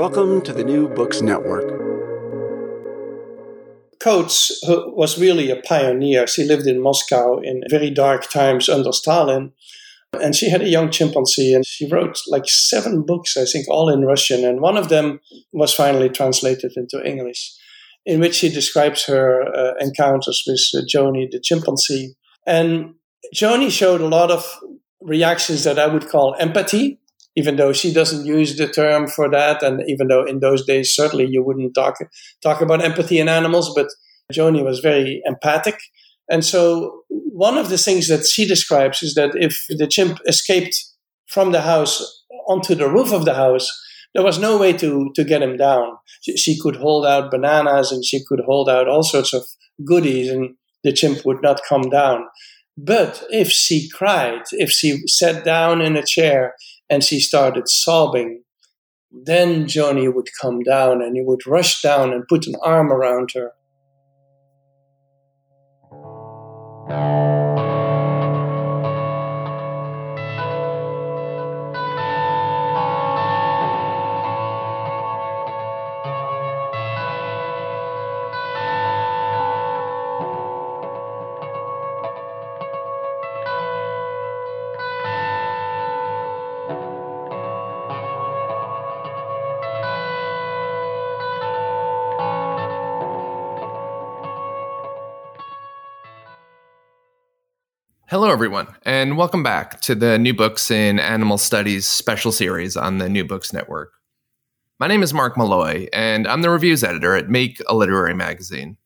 Welcome to the New Books Network. Kohts was really a pioneer. She lived in Moscow in very dark times under Stalin. And she had a young chimpanzee, and she wrote like seven books, I think, all in Russian. And one of them was finally translated into English, in which she describes her uh, encounters with uh, Joni, the chimpanzee. And Joni showed a lot of reactions that I would call empathy, even though she doesn't use the term for that. And even though in those days, certainly you wouldn't talk, talk about empathy in animals, but Joni was very empathic. And so one of the things that she describes is that if the chimp escaped from the house onto the roof of the house, there was no way to, to get him down. She, she could hold out bananas and she could hold out all sorts of goodies and the chimp would not come down. But if she cried, if she sat down in a chair and she started sobbing, then Joni would come down and he would rush down and put an arm around her Hello, everyone, and welcome back to the New Books in Animal Studies special series on the New Books Network. My name is Mark Malloy, and I'm the reviews editor at Make a Literary Magazine.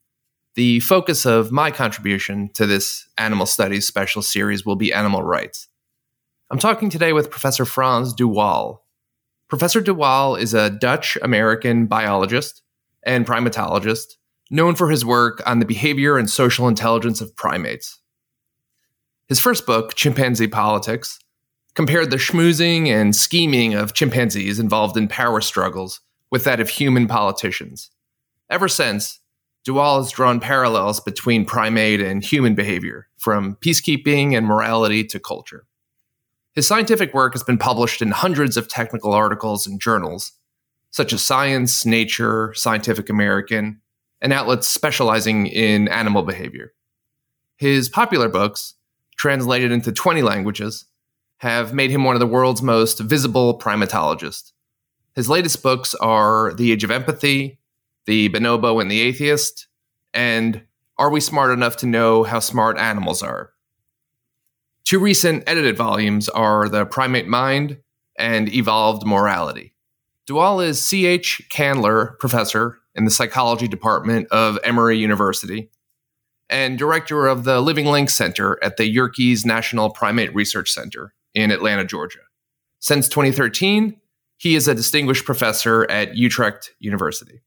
The focus of my contribution to this Animal Studies special series will be animal rights. I'm talking today with Professor Frans de Waal. Professor de Waal is a Dutch American biologist and primatologist known for his work on the behavior and social intelligence of primates. His first book, Chimpanzee Politics, compared the schmoozing and scheming of chimpanzees involved in power struggles with that of human politicians. Ever since, de Waal has drawn parallels between primate and human behavior, from peacekeeping and morality to culture. His scientific work has been published in hundreds of technical articles and journals, such as Science, Nature, Scientific American, and outlets specializing in animal behavior. His popular books, translated into 20 languages, have made him one of the world's most visible primatologists. His latest books are The Age of Empathy, The Bonobo and the Atheist, and Are We Smart Enough to Know How Smart Animals Are? Two recent edited volumes are The Primate Mind and Evolved Morality. de Waal is C.H. Candler Professor in the Psychology Department of Emory University and director of the Living Link Center at the Yerkes National Primate Research Center in Atlanta, Georgia. Since 2013, he is a distinguished professor at Utrecht University.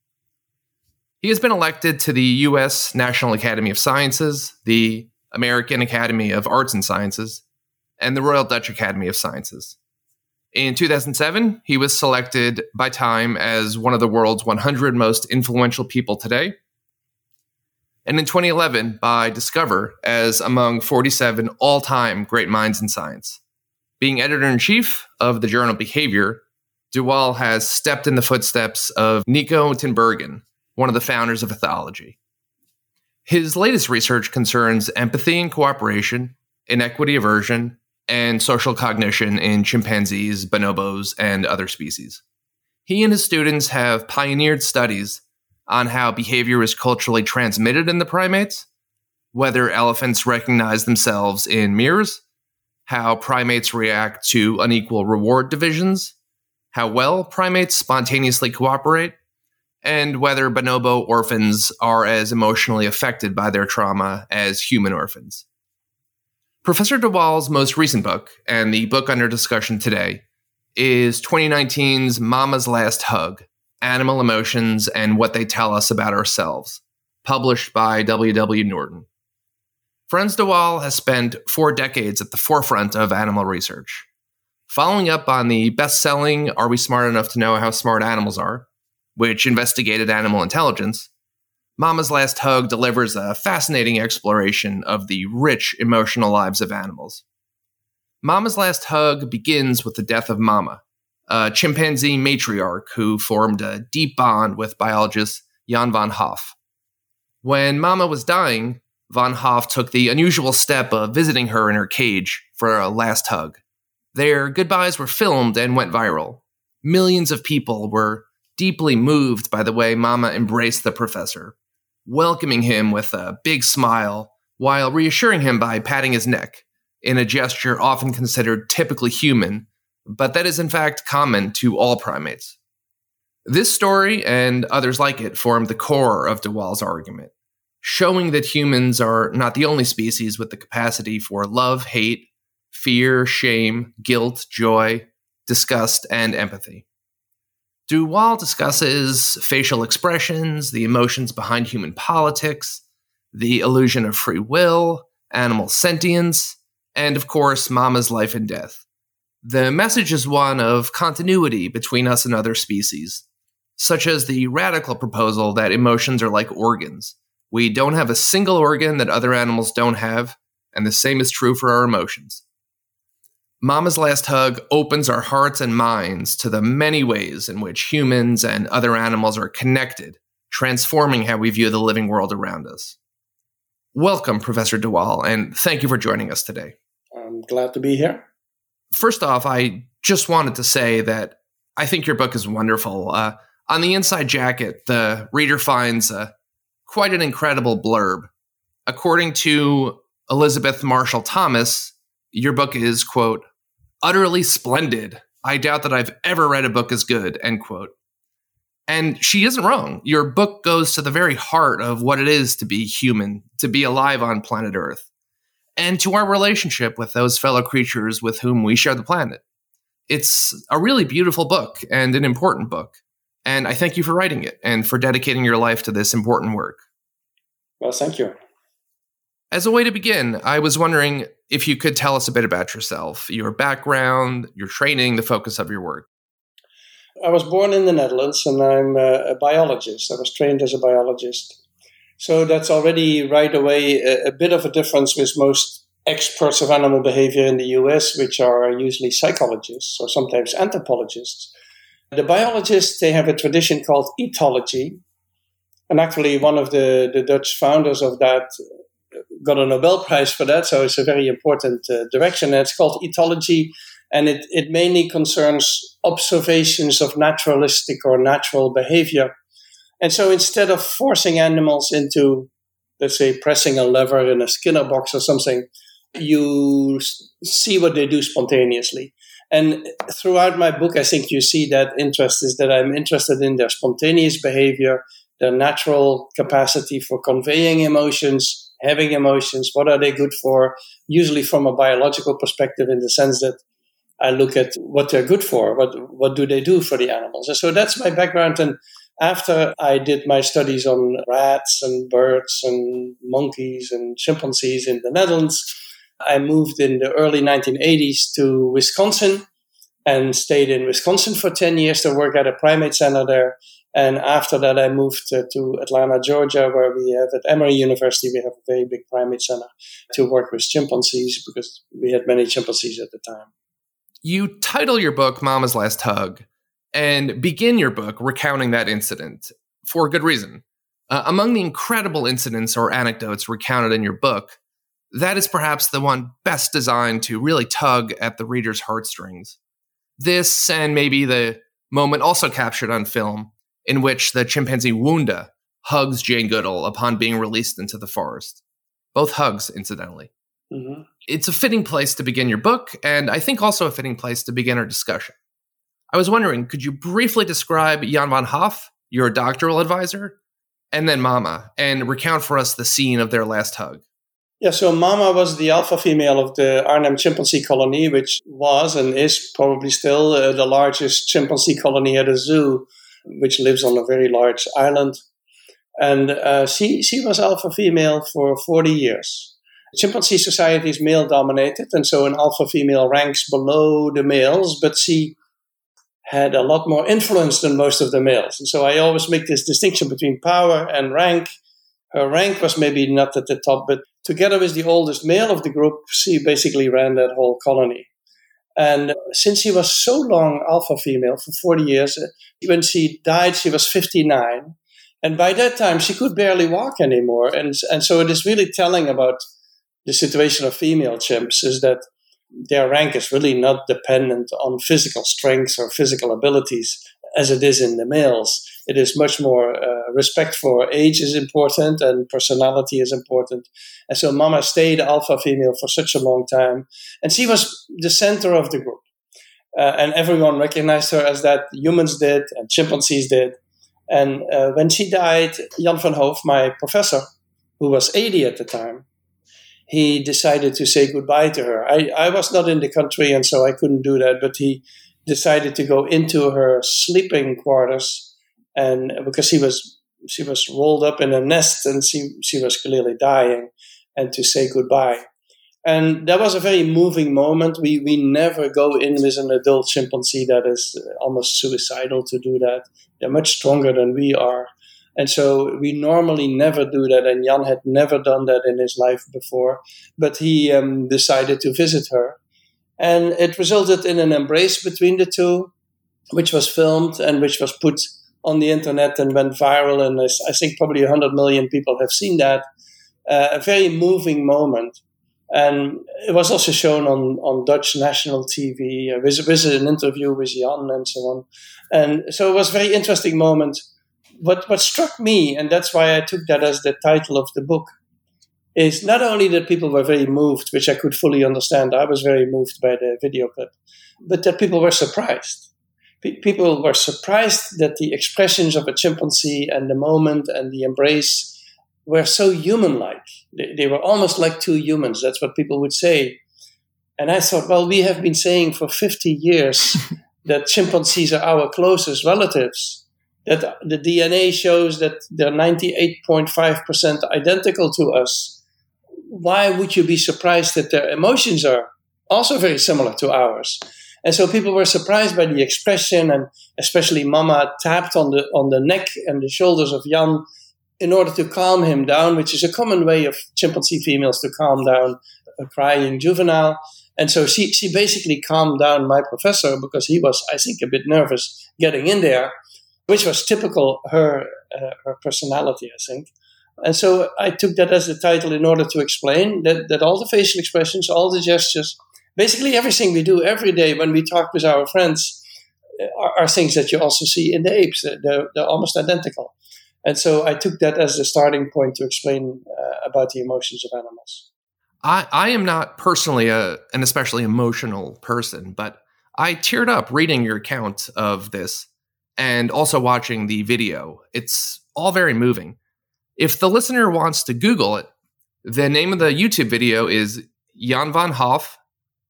He has been elected to the U.S. National Academy of Sciences, the American Academy of Arts and Sciences, and the Royal Dutch Academy of Sciences. In 2007, he was selected by Time as one of the world's 100 most influential people today and in 2011 by Discover as among 47 all time great minds in science. Being editor in chief of the journal Behavior, de Waal has stepped in the footsteps of Niko Tinbergen, one of the founders of ethology. His latest research concerns empathy and cooperation, inequity aversion, and social cognition in chimpanzees, bonobos, and other species. He and his students have pioneered studies on how behavior is culturally transmitted in the primates, whether elephants recognize themselves in mirrors, how primates react to unequal reward divisions, how well primates spontaneously cooperate, and whether bonobo orphans are as emotionally affected by their trauma as human orphans. Professor de Waal's most recent book, and the book under discussion today, is 2019's Mama's Last Hug Animal Emotions and What They Tell Us About Ourselves, published by W. W. Norton. Frans de Waal has spent four decades at the forefront of animal research. Following up on the best selling Are We Smart Enough to Know How Smart Animals Are, which investigated animal intelligence, Mama's Last Hug delivers a fascinating exploration of the rich emotional lives of animals. Mama's Last Hug begins with the death of Mama, a chimpanzee matriarch who formed a deep bond with biologist Jan van Hooff. When Mama was dying, Van Hooff took the unusual step of visiting her in her cage for a last hug. Their goodbyes were filmed and went viral. Millions of people were deeply moved by the way Mama embraced the professor, welcoming him with a big smile while reassuring him by patting his neck in a gesture often considered typically human, but that is in fact common to all primates. This story and others like it form the core of de Waal's argument, showing that humans are not the only species with the capacity for love, hate, fear, shame, guilt, joy, disgust, and empathy. De Waal discusses facial expressions, the emotions behind human politics, the illusion of free will, animal sentience, and of course, Mama's life and death. The message is one of continuity between us and other species, such as the radical proposal that emotions are like organs. We don't have a single organ that other animals don't have, and the same is true for our emotions. Mama's Last Hug opens our hearts and minds to the many ways in which humans and other animals are connected, transforming how we view the living world around us. Welcome, Professor de Waal, and thank you for joining us today. I'm glad to be here. First off, I just wanted to say that I think your book is wonderful. Uh, on the inside jacket, the reader finds quite an incredible blurb. According to Elizabeth Marshall Thomas, your book is, quote, utterly splendid. I doubt that I've ever read a book as good, end quote. And she isn't wrong. Your book goes to the very heart of what it is to be human, to be alive on planet Earth, and to our relationship with those fellow creatures with whom we share the planet. It's a really beautiful book and an important book. And I thank you for writing it and for dedicating your life to this important work. Well, thank you. As a way to begin, I was wondering if you could tell us a bit about yourself, your background, your training, the focus of your work. I was born in the Netherlands and I'm a, biologist. I was trained as a biologist. So that's already right away a, a bit of a difference with most experts of animal behavior in the US, which are usually psychologists or sometimes anthropologists. The biologists, they have a tradition called ethology. And actually, one of the, the Dutch founders of that got a Nobel Prize for that, so it's a very important uh, direction. And it's called ethology, and it, it mainly concerns observations of naturalistic or natural behavior. And so instead of forcing animals into, let's say, pressing a lever in a Skinner box or something, you see what they do spontaneously. And throughout my book, I think you see that interest is that I'm interested in their spontaneous behavior, their natural capacity for conveying emotions, having emotions, what are they good for? Usually from a biological perspective, in the sense that I look at what they're good for, what what do they do for the animals. And so that's my background. And after I did my studies on rats and birds and monkeys and chimpanzees in the Netherlands, I moved in the early 1980s to Wisconsin and stayed in Wisconsin for 10 years to work at a primate center there. And after that, I moved to Atlanta, Georgia, where we have at Emory University, we have a very big primate center to work with chimpanzees because we had many chimpanzees at the time. You title your book Mama's Last Hug and begin your book recounting that incident for good reason. Uh, among the incredible incidents or anecdotes recounted in your book, that is perhaps the one best designed to really tug at the reader's heartstrings. This, and maybe the moment also captured on film, in which the chimpanzee Wounda hugs Jane Goodall upon being released into the forest. Both hugs, incidentally. Mm-hmm. It's a fitting place to begin your book, and I think also a fitting place to begin our discussion. I was wondering, could you briefly describe Jan van Hooff, your doctoral advisor, and then Mama, and recount for us the scene of their last hug? Yeah, so Mama was the alpha female of the Arnhem chimpanzee colony, which was and is probably still uh, the largest chimpanzee colony at a zoo which lives on a very large island. And uh, she, she was alpha female for 40 years. Chimpanzee society is male dominated, and so an alpha female ranks below the males, but she had a lot more influence than most of the males. And so I always make this distinction between power and rank. Her rank was maybe not at the top, but together with the oldest male of the group, she basically ran that whole colony. And since she was so long alpha female for 40 years, uh, when she died, she was 59. And by that time, she could barely walk anymore. And, and so it is really telling about the situation of female chimps is that their rank is really not dependent on physical strength or physical abilities as it is in the males. It is much more uh, respect for age is important and personality is important. And so Mama stayed alpha female for such a long time. And she was the center of the group. Uh, and everyone recognized her as that. Humans did and chimpanzees did. And uh, when she died, Jan van Hooff, my professor, who was 80 at the time, he decided to say goodbye to her. I, I was not in the country and so I couldn't do that, but he decided to go into her sleeping quarters and because she was she was rolled up in a nest and she she was clearly dying and to say goodbye. And that was a very moving moment. We we never go in with an adult chimpanzee that is uh, almost suicidal to do that. They're much stronger than we are and so we normally never do that and jan had never done that in his life before but he um, decided to visit her and it resulted in an embrace between the two, which was filmed and which was put on the internet and went viral. And I think probably 100 million people have seen that. Uh, a very moving moment. And it was also shown on, on Dutch national TV uh, with, with an interview with Jan and so on. And so it was a very interesting moment. What, what struck me, and that's why I took that as the title of the book, is not only that people were very moved, which I could fully understand, I was very moved by the video clip, but that people were surprised. P- people were surprised that the expressions of a chimpanzee and the moment and the embrace were so human like. They, they were almost like two humans. That's what people would say. And I thought, well, we have been saying for 50 years that chimpanzees are our closest relatives that the DNA shows that they're 98.5% identical to us why would you be surprised that their emotions are also very similar to ours? And so people were surprised by the expression, and especially Mama tapped on the on the neck and the shoulders of Jan in order to calm him down, which is a common way of chimpanzee females to calm down a crying juvenile. And so she, she basically calmed down my professor because he was, I think, a bit nervous getting in there, which was typical her uh, her personality, I think. And so I took that as the title in order to explain that, that all the facial expressions, all the gestures, basically everything we do every day when we talk with our friends uh, are, are things that you also see in the apes. They're, they're almost identical. And so I took that as the starting point to explain uh, about the emotions of animals. I, I am not personally a, an especially emotional person, but I teared up reading your account of this and also watching the video. It's all very moving. If the listener wants to Google it, the name of the YouTube video is Jan van Hooff,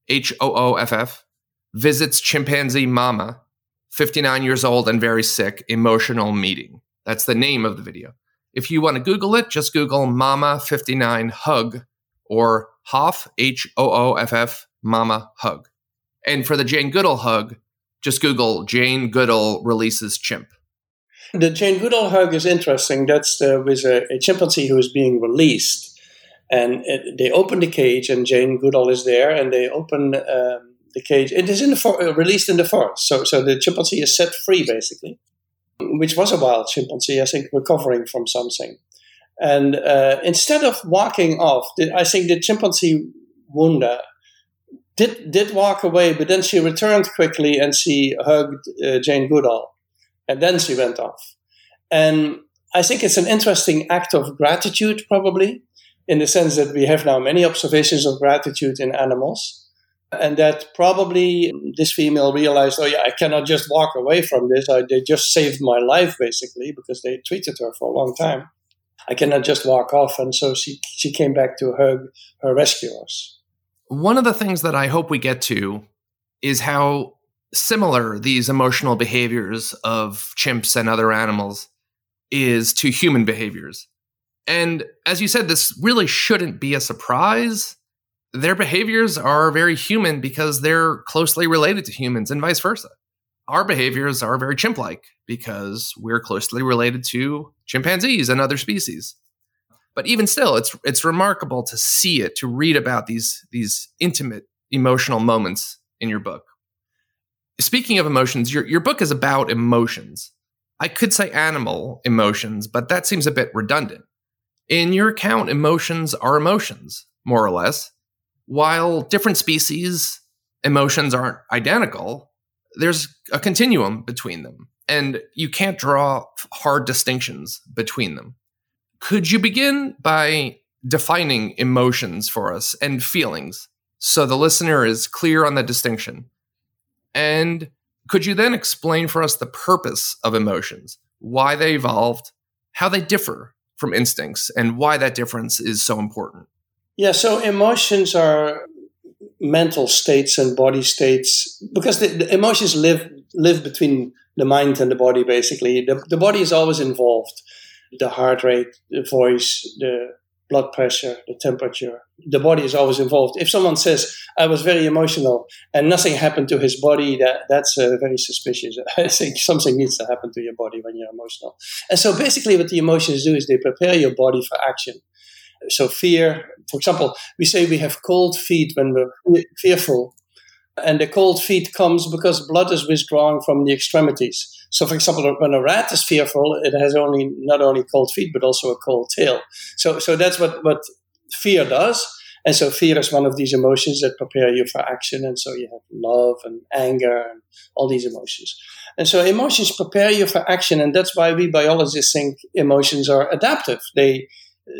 H O O F F, visits chimpanzee mama, 59 years old and very sick, emotional meeting. That's the name of the video. If you want to Google it, just Google Mama 59 Hug or Hooff, H O O F F, Mama Hug. And for the Jane Goodall hug, just Google Jane Goodall releases chimp. The Jane Goodall hug is interesting. That's uh, with a, a, chimpanzee who is being released. And it, they open the cage, and Jane Goodall is there, and they open um, the cage. It is in the for- uh, released in the forest, so so the chimpanzee is set free, basically, which was a wild chimpanzee, I think, recovering from something. And uh, instead of walking off, I think the chimpanzee Wounda did did walk away, but then she returned quickly and she hugged uh, Jane Goodall and then she went off. And I think it's an interesting act of gratitude, probably, in the sense that we have now many observations of gratitude in animals. And that probably this female realized, oh, yeah, I cannot just walk away from this. I, they just saved my life, basically, because they treated her for a long time. I cannot just walk off. And so she, she came back to hug her rescuers. One of the things that I hope we get to is how similar these emotional behaviors of chimps and other animals is to human behaviors. And as you said, this really shouldn't be a surprise. Their behaviors are very human because they're closely related to humans and vice versa. Our behaviors are very chimp like because we're closely related to chimpanzees and other species. But even still, it's it's remarkable to see it, to read about these these intimate emotional moments in your book. Speaking of emotions, your, your book is about emotions. I could say animal emotions, but that seems a bit redundant. In your account, emotions are emotions, more or less. While different species, emotions aren't identical, there's a continuum between them, and you can't draw hard distinctions between them. Could you begin by defining emotions for us and feelings so the listener is clear on the distinction? And could you then explain for us the purpose of emotions, why they evolved, how they differ from instincts, and why that difference is so important? Yeah, so emotions are mental states and body states because the, the emotions live live between the mind and the body basically the, the body is always involved the heart rate the voice the blood pressure the temperature. The body is always involved. If someone says i was very emotional and nothing happened to his body that that's uh, very suspicious. I think something needs to happen to your body when you're emotional. And so basically what the emotions do is they prepare your body for action. So fear, for example, we say we have cold feet when we're fearful. And the cold feet comes because blood is withdrawn from the extremities. So, for example, when a rat is fearful, it has only not only cold feet but also a cold tail. So, so that's what, what fear does. And so, fear is one of these emotions that prepare you for action. And so, you have love and anger and all these emotions. And so, emotions prepare you for action. And that's why we biologists think emotions are adaptive. They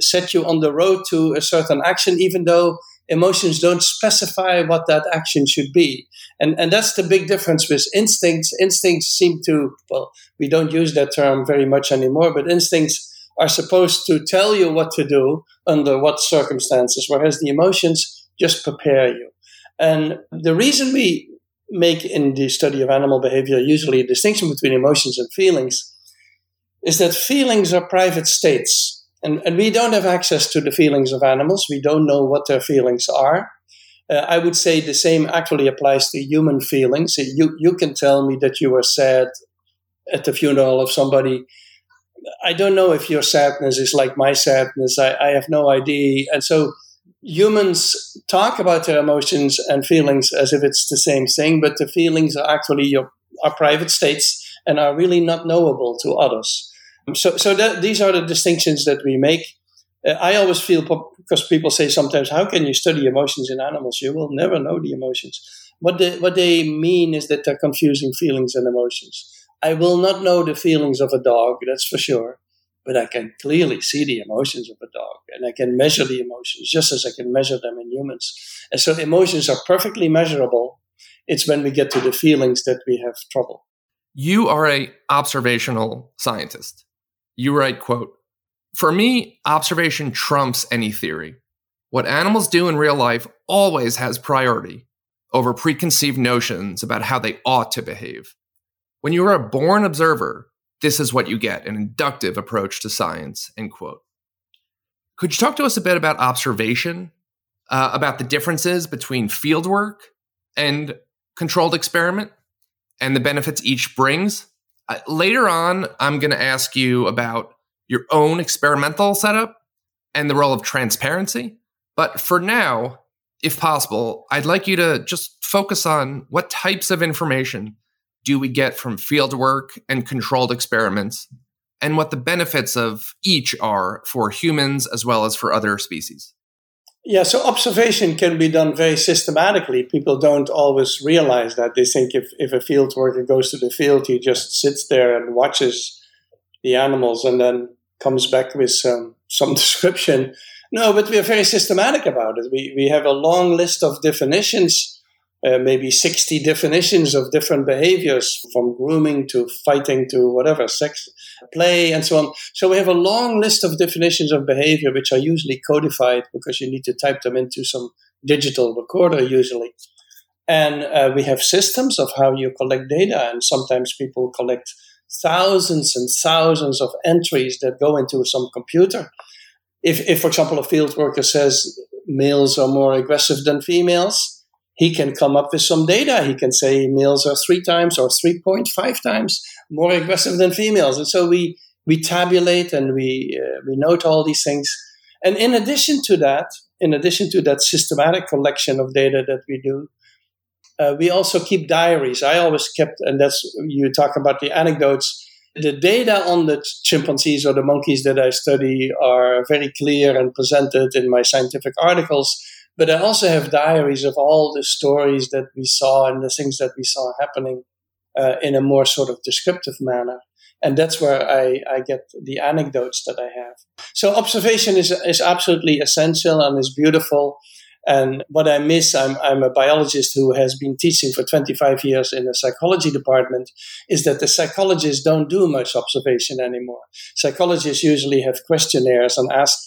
set you on the road to a certain action, even though emotions don't specify what that action should be. And, and that's the big difference with instincts. Instincts seem to, well, we don't use that term very much anymore, but instincts are supposed to tell you what to do under what circumstances, whereas the emotions just prepare you. And the reason we make in the study of animal behavior usually a distinction between emotions and feelings is that feelings are private states and, and we don't have access to the feelings of animals. We don't know what their feelings are. Uh, I would say the same actually applies to human feelings. You, you can tell me that you were sad at the funeral of somebody. I don't know if your sadness is like my sadness. I, I have no idea. And so humans talk about their emotions and feelings as if it's the same thing, but the feelings are actually your are private states and are really not knowable to others. So, so that, these are the distinctions that we make. Uh, I always feel because people say sometimes, "How can you study emotions in animals? You will never know the emotions." What they what they mean is that they're confusing feelings and emotions. I will not know the feelings of a dog, that's for sure, but I can clearly see the emotions of a dog, and I can measure the emotions just as I can measure them in humans. And so emotions are perfectly measurable. It's when we get to the feelings that we have trouble. You are a observational scientist. You write, quote, For me, observation trumps any theory. What animals do in real life always has priority over preconceived notions about how they ought to behave. When you are a born observer, this is what you get an inductive approach to science, end quote. Could you talk to us a bit about observation, uh, about the differences between fieldwork and controlled experiment, and the benefits each brings? Uh, later on, I'm going to ask you about your own experimental setup and the role of transparency. But for now, if possible, I'd like you to just focus on what types of information do we get from field work and controlled experiments, and what the benefits of each are for humans as well as for other species. Yeah, so observation can be done very systematically. People don't always realize that. They think if, if a field worker goes to the field, he just sits there and watches the animals and then comes back with some, some description. No, but we are very systematic about it. We, we have a long list of definitions uh, maybe 60 definitions of different behaviors from grooming to fighting to whatever, sex, play, and so on. So we have a long list of definitions of behavior, which are usually codified because you need to type them into some digital recorder usually. And uh, we have systems of how you collect data, and sometimes people collect thousands and thousands of entries that go into some computer. If, if for example, a field worker says males are more aggressive than females, he can come up with some data. He can say males are three times or 3.5 times more aggressive than females. And so we, we tabulate and we, uh, we note all these things. And in addition to that, in addition to that systematic collection of data that we do, Uh, we also keep diaries. I always kept, and that's you talk about the anecdotes. The data on the chimpanzees or the monkeys that I study are very clear and presented in my scientific articles. But I also have diaries of all the stories that we saw and the things that we saw happening uh, in a more sort of descriptive manner. And that's where I, I get the anecdotes that I have. So observation is, is absolutely essential and is beautiful. And what I miss, I'm, I'm a biologist who has been teaching for 25 years in the psychology department, is that the psychologists don't do much observation anymore. Psychologists usually have questionnaires and ask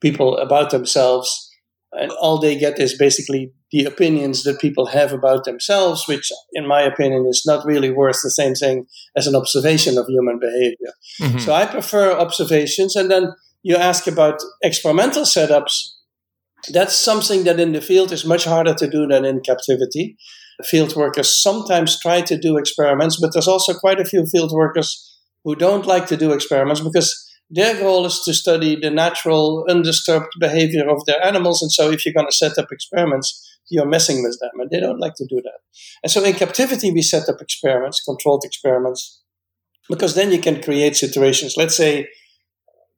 people about themselves and all they get is basically the opinions that people have about themselves, which, in my opinion, is not really worth the same thing as an observation of human behavior. Mm-hmm. So I prefer observations. And then you ask about experimental setups. That's something that in the field is much harder to do than in captivity. Field workers sometimes try to do experiments, but there's also quite a few field workers who don't like to do experiments because their goal is to study the natural, undisturbed behavior of their animals. And so, if you're going to set up experiments, you're messing with them, and they don't like to do that. And so, in captivity, we set up experiments, controlled experiments, because then you can create situations. Let's say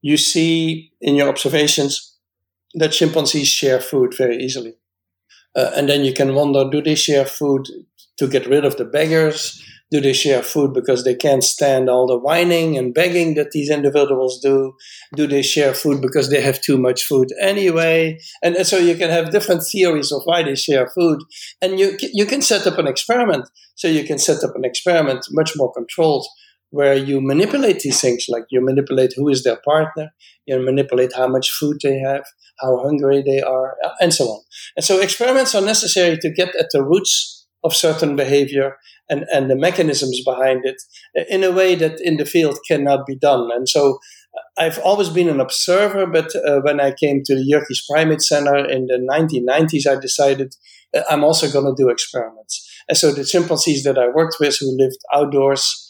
you see in your observations that chimpanzees share food very easily. Uh, and then you can wonder do they share food to get rid of the beggars? Do they share food because they can't stand all the whining and begging that these individuals do? Do they share food because they have too much food anyway? And, so you can have different theories of why they share food. And you, you can set up an experiment. So you can set up an experiment much more controlled where you manipulate these things, like you manipulate who is their partner, you manipulate how much food they have, how hungry they are, and so on. And so experiments are necessary to get at the roots of certain behavior and, and the mechanisms behind it in a way that in the field cannot be done. And so uh, I've always been an observer, but uh, when I came to the Yerkes Primate Center in the 1990s, I decided uh, I'm also going to do experiments. And so the chimpanzees that I worked with who lived outdoors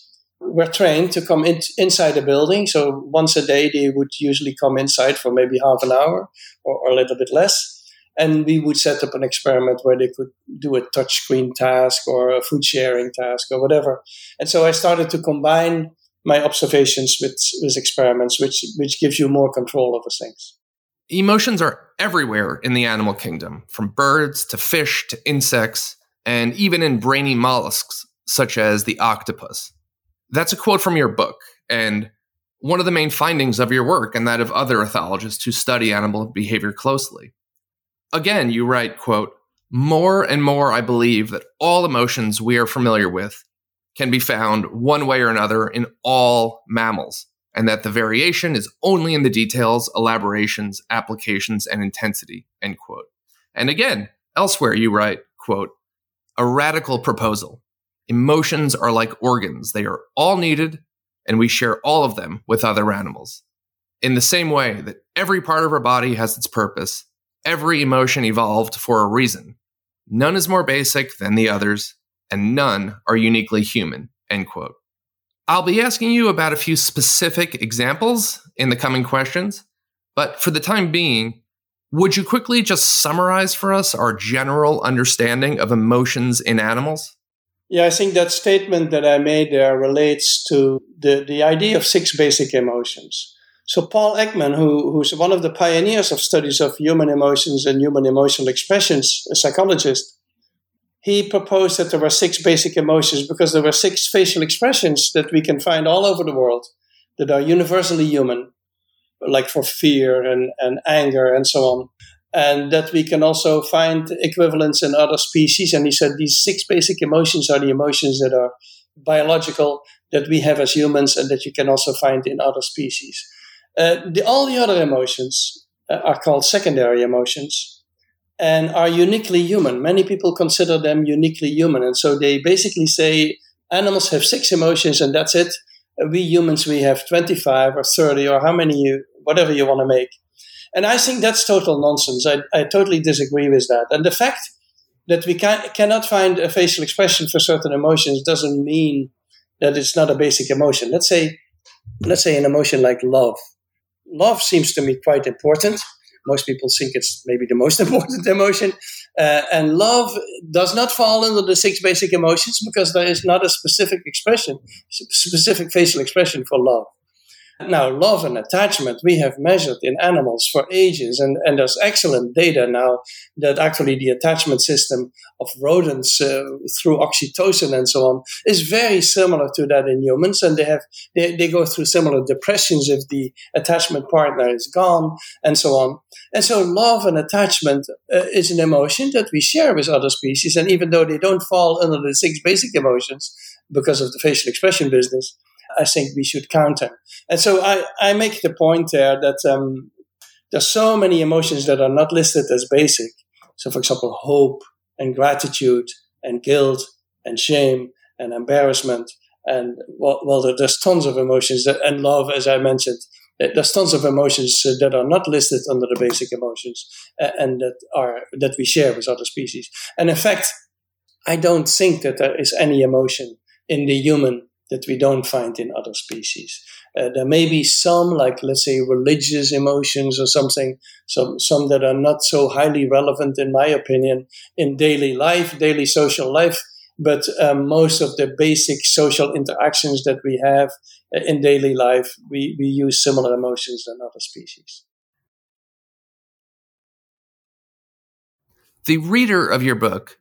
were trained to come in, inside the building. So once a day, they would usually come inside for maybe half an hour or, or a little bit less and we would set up an experiment where they could do a touchscreen task or a food sharing task or whatever. And so I started to combine my observations with, with experiments, which, which gives you more control over things. Emotions are everywhere in the animal kingdom, from birds to fish to insects, and even in brainy mollusks such as the octopus. That's a quote from your book, and one of the main findings of your work and that of other ethologists who study animal behavior closely. Again, you write, quote, more and more I believe that all emotions we are familiar with can be found one way or another in all mammals, and that the variation is only in the details, elaborations, applications, and intensity, end quote. And again, elsewhere you write, quote, a radical proposal. Emotions are like organs. They are all needed, and we share all of them with other animals. In the same way that every part of our body has its purpose, Every emotion evolved for a reason. None is more basic than the others, and none are uniquely human. End quote. I'll be asking you about a few specific examples in the coming questions, but for the time being, would you quickly just summarize for us our general understanding of emotions in animals? Yeah, I think that statement that I made there relates to the, the idea of six basic emotions. So Paul Ekman, who, who's one of the pioneers of studies of human emotions and human emotional expressions, a psychologist, he proposed that there were six basic emotions because there were six facial expressions that we can find all over the world that are universally human, like for fear and, and anger and so on. And that we can also find equivalents in other species. And he said these six basic emotions are the emotions that are biological, that we have as humans, and that you can also find in other species. Uh, the, all the other emotions uh, are called secondary emotions and are uniquely human. Many people consider them uniquely human. And so they basically say animals have six emotions and that's it. Uh, we humans, we have 25 or 30 or how many you, whatever you want to make. And I think that's total nonsense. I, I totally disagree with that. And the fact that we can, cannot find a facial expression for certain emotions doesn't mean that it's not a basic emotion. Let's say, let's say an emotion like love love seems to me quite important. most people think it's maybe the most important emotion. Uh, and love does not fall under the six basic emotions because there is not a specific expression, specific facial expression for love. Now, love and attachment we have measured in animals for ages, and, and there's excellent data now that actually the attachment system of rodents uh, through oxytocin and so on is very similar to that in humans, and they have they, they go through similar depressions if the attachment partner is gone, and so on. And so, love and attachment uh, is an emotion that we share with other species, and even though they don't fall under the six basic emotions because of the facial expression business I think we should counter. And so I, I make the point there that um, there's so many emotions that are not listed as basic. So, for example, hope and gratitude and guilt and shame and embarrassment. And well, well there's tons of emotions that, and love, as I mentioned. There's tons of emotions that are not listed under the basic emotions and that are that we share with other species. And in fact, I don't think that there is any emotion in the human that we don't find in other species. Uh, there may be some, like let's say religious emotions or something, some some that are not so highly relevant, in my opinion, in daily life, daily social life. But um, most of the basic social interactions that we have uh, in daily life, we, we use similar emotions than other species. The reader of your book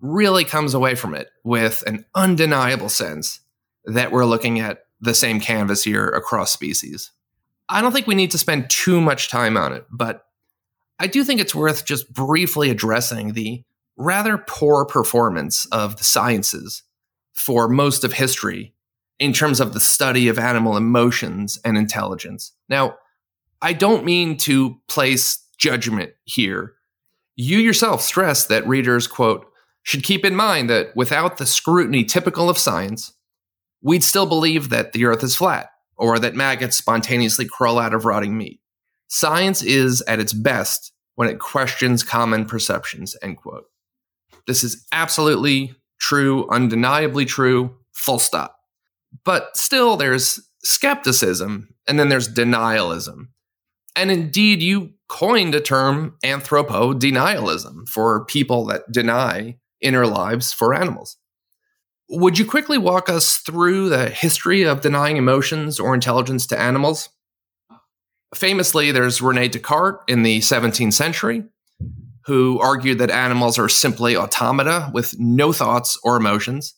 really comes away from it with an undeniable sense that we're looking at the same canvas here across species. I don't think we need to spend too much time on it, but I do think it's worth just briefly addressing the rather poor performance of the sciences for most of history in terms of the study of animal emotions and intelligence. Now, I don't mean to place judgment here. You yourself stress that readers, quote, should keep in mind that without the scrutiny typical of science, we'd still believe that the earth is flat or that maggots spontaneously crawl out of rotting meat. Science is at its best when it questions common perceptions, end quote. This is absolutely true, undeniably true, full stop. But still, there's skepticism and then there's denialism. And indeed, you coined a term anthropo-denialism for people that deny inner lives for animals. Would you quickly walk us through the history of denying emotions or intelligence to animals? Famously, there's Rene Descartes in the 17th century, who argued that animals are simply automata with no thoughts or emotions.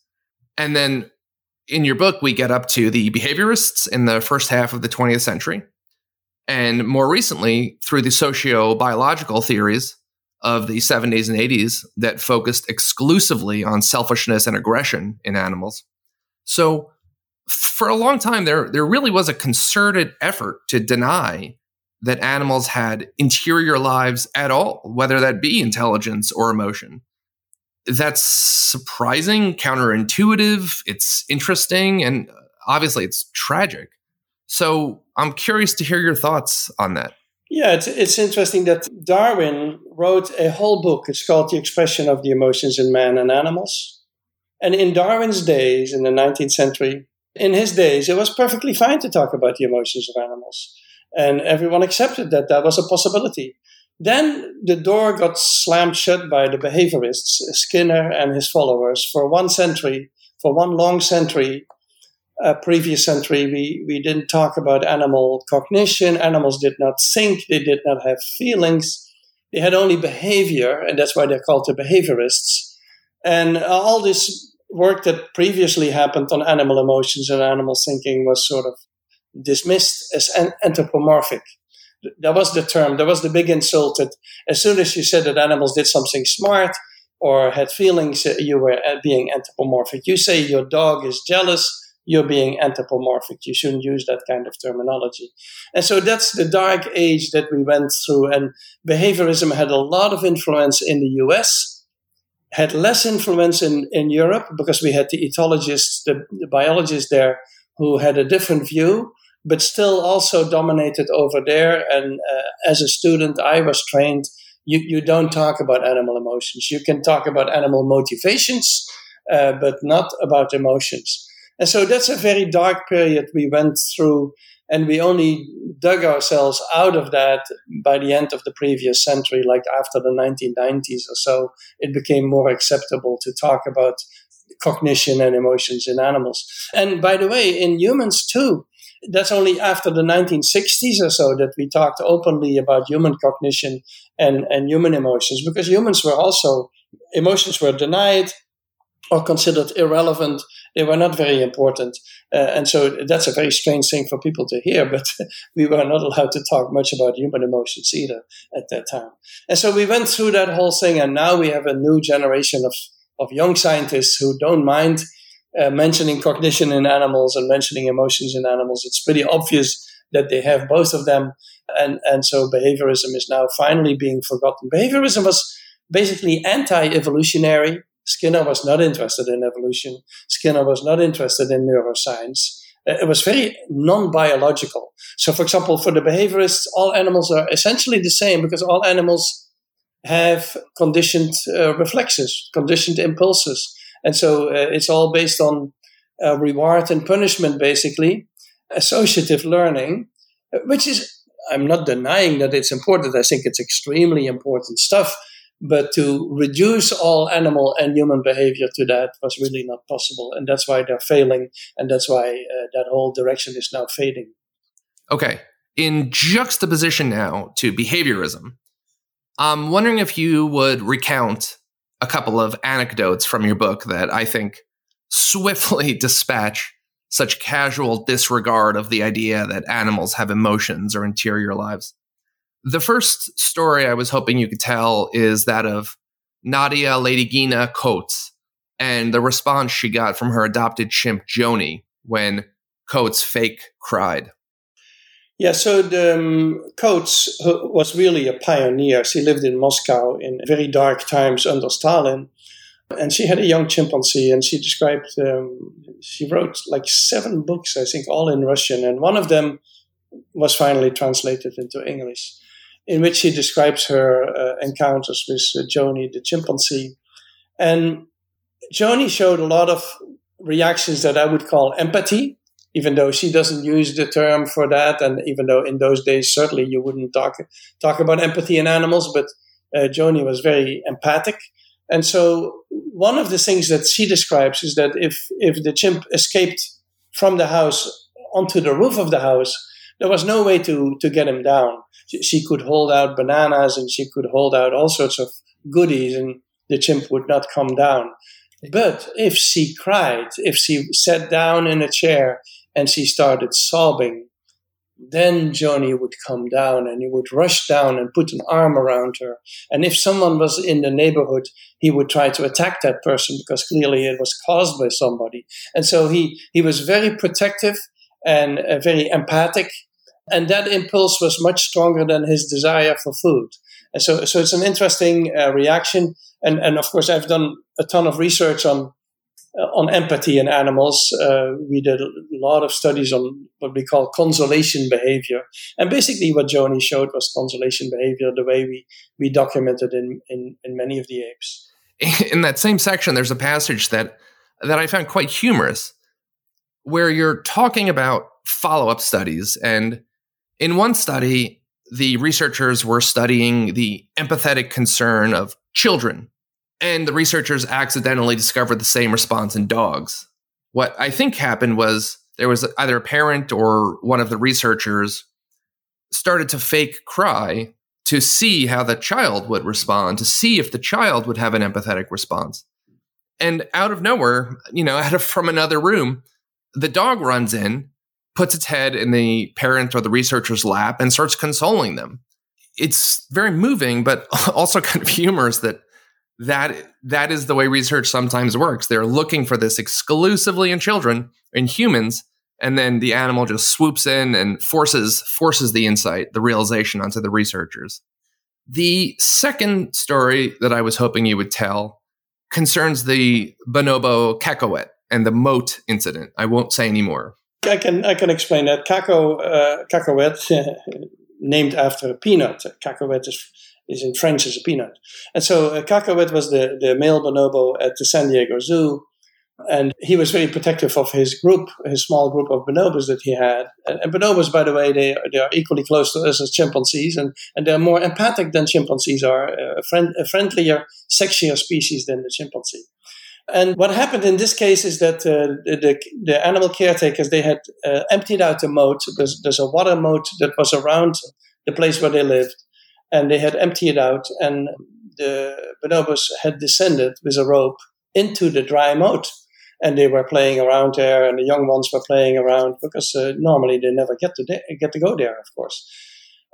And then in your book, we get up to the behaviorists in the first half of the 20th century. And more recently, through the socio biological theories of the 70s and 80s that focused exclusively on selfishness and aggression in animals. So for a long time there there really was a concerted effort to deny that animals had interior lives at all, whether that be intelligence or emotion. That's surprising, counterintuitive, it's interesting, and obviously it's tragic. So I'm curious to hear your thoughts on that. Yeah, it's, it's interesting that Darwin wrote a whole book. It's called The Expression of the Emotions in Man and Animals. And in Darwin's days, in the 19th century, in his days, it was perfectly fine to talk about the emotions of animals. And everyone accepted that that was a possibility. Then the door got slammed shut by the behaviorists, Skinner and his followers, for one century, for one long century uh, previous century, we, we didn't talk about animal cognition. Animals did not think, they did not have feelings. They had only behavior, and that's why they're called the behaviorists. And all this work that previously happened on animal emotions and animal thinking was sort of dismissed as anthropomorphic. That was the term, that was the big insult that as soon as you said that animals did something smart or had feelings, you were uh, being anthropomorphic. You say your dog is jealous, you're being anthropomorphic. You shouldn't use that kind of terminology. And so that's the dark age that we went through. And behaviorism had a lot of influence in the US, had less influence in, in Europe because we had the ethologists, the, the biologists there who had a different view, but still also dominated over there. And uh, as a student, I was trained. You, you don't talk about animal emotions. You can talk about animal motivations, uh, but not about emotions. And so that's a very dark period we went through And we only dug ourselves out of that by the end of the previous century, like after the 1990s or so. It became more acceptable to talk about cognition and emotions in animals. And by the way, in humans too, that's only after the 1960s or so that we talked openly about human cognition and, and human emotions because humans were also, emotions were denied or considered irrelevant. They were not very important. Uh, and so that's a very strange thing for people to hear, but we were not allowed to talk much about human emotions either at that time. And so we went through that whole thing, and now we have a new generation of, of young scientists who don't mind uh, mentioning cognition in animals and mentioning emotions in animals. It's pretty obvious that they have both of them. And, and so behaviorism is now finally being forgotten. Behaviorism was basically anti evolutionary. Skinner was not interested in evolution. Skinner was not interested in neuroscience. Uh, it was very non biological. So, for example, for the behaviorists, all animals are essentially the same because all animals have conditioned uh, reflexes, conditioned impulses. And so uh, it's all based on uh, reward and punishment, basically, associative learning, which is, I'm not denying that it's important. I think it's extremely important stuff. But to reduce all animal and human behavior to that was really not possible. And that's why they're failing. And that's why uh, that whole direction is now fading. Okay. In juxtaposition now to behaviorism, I'm wondering if you would recount a couple of anecdotes from your book that I think swiftly dispatch such casual disregard of the idea that animals have emotions or interior lives. The first story I was hoping you could tell is that of Nadia Ladygina Kohts and the response she got from her adopted chimp Joni when Kohts fake cried. Yeah, so the um, Kohts was really a pioneer. She lived in Moscow in very dark times under Stalin. And she had a young chimpanzee, and she described, um, she wrote like seven books, I think, all in Russian. And one of them was finally translated into English, in which she describes her uh, encounters with uh, Joni, the chimpanzee. And Joni showed a lot of reactions that I would call empathy even though she doesn't use the term for that, and even though in those days certainly you wouldn't talk talk about empathy in animals, but uh, Joni was very empathic, and so one of the things that she describes is that if if the chimp escaped from the house onto the roof of the house, there was no way to to get him down. She could hold out bananas and she could hold out all sorts of goodies, and the chimp would not come down. But if she cried, if she sat down in a chair and she started sobbing. Then Joni would come down and he would rush down and put an arm around her. And if someone was in the neighborhood, he would try to attack that person because clearly it was caused by somebody. And so he, he was very protective and uh, very empathic. And that impulse was much stronger than his desire for food. And so, so it's an interesting uh, reaction. And, and of course, I've done a ton of research on uh, on empathy in animals. Uh, we did a lot of studies on what we call consolation behavior. And basically, what Joni showed was consolation behavior, the way we, we documented in, in, in many of the apes. In that same section, there's a passage that, that I found quite humorous where you're talking about follow up studies. And in one study, the researchers were studying the empathetic concern of children and the researchers accidentally discovered the same response in dogs. What I think happened was there was either a parent or one of the researchers started to fake cry to see how the child would respond, to see if the child would have an empathetic response. And out of nowhere, you know, out of from another room, the dog runs in, puts its head in the parent or the researcher's lap, and starts consoling them. It's very moving, but also kind of humorous that that that is the way research sometimes works. They're looking for this exclusively in children, in humans, and then the animal just swoops in and forces forces the insight, the realization onto the researchers. The second story that I was hoping you would tell concerns the bonobo cacahuete and the moat incident. I won't say any more. I can I can explain that. Caco, uh, named after a peanut. Cacahuete is is in French as a peanut. And so uh, was the, the male bonobo at the San Diego Zoo. And he was very protective of his group, his small group of bonobos that he had. And, and bonobos, by the way, they, they are equally close to us as chimpanzees, and, and they're more empathic than chimpanzees are, a, friend, a friendlier, sexier species than the chimpanzee. And what happened in this case is that uh, the, the animal caretakers they had uh, emptied out the moat. There's, there's a water moat that was around the place where they lived, and they had emptied it out. And the bonobos had descended with a rope into the dry moat, and they were playing around there. And the young ones were playing around because uh, normally they never get to de- get to go there, of course.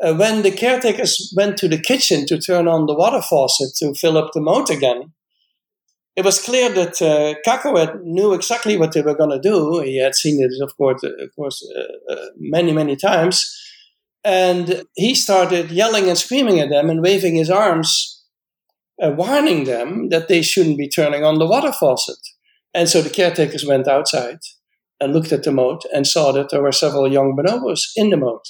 Uh, when the caretakers went to the kitchen to turn on the water faucet to fill up the moat again, it was clear that uh, knew exactly what they were going to do. He had seen it, of course, uh, of course, uh, uh, many, many times, and he started yelling and screaming at them and waving his arms, uh, warning them that they shouldn't be turning on the water faucet. And so the caretakers went outside and looked at the moat and saw that there were several young bonobos in the moat.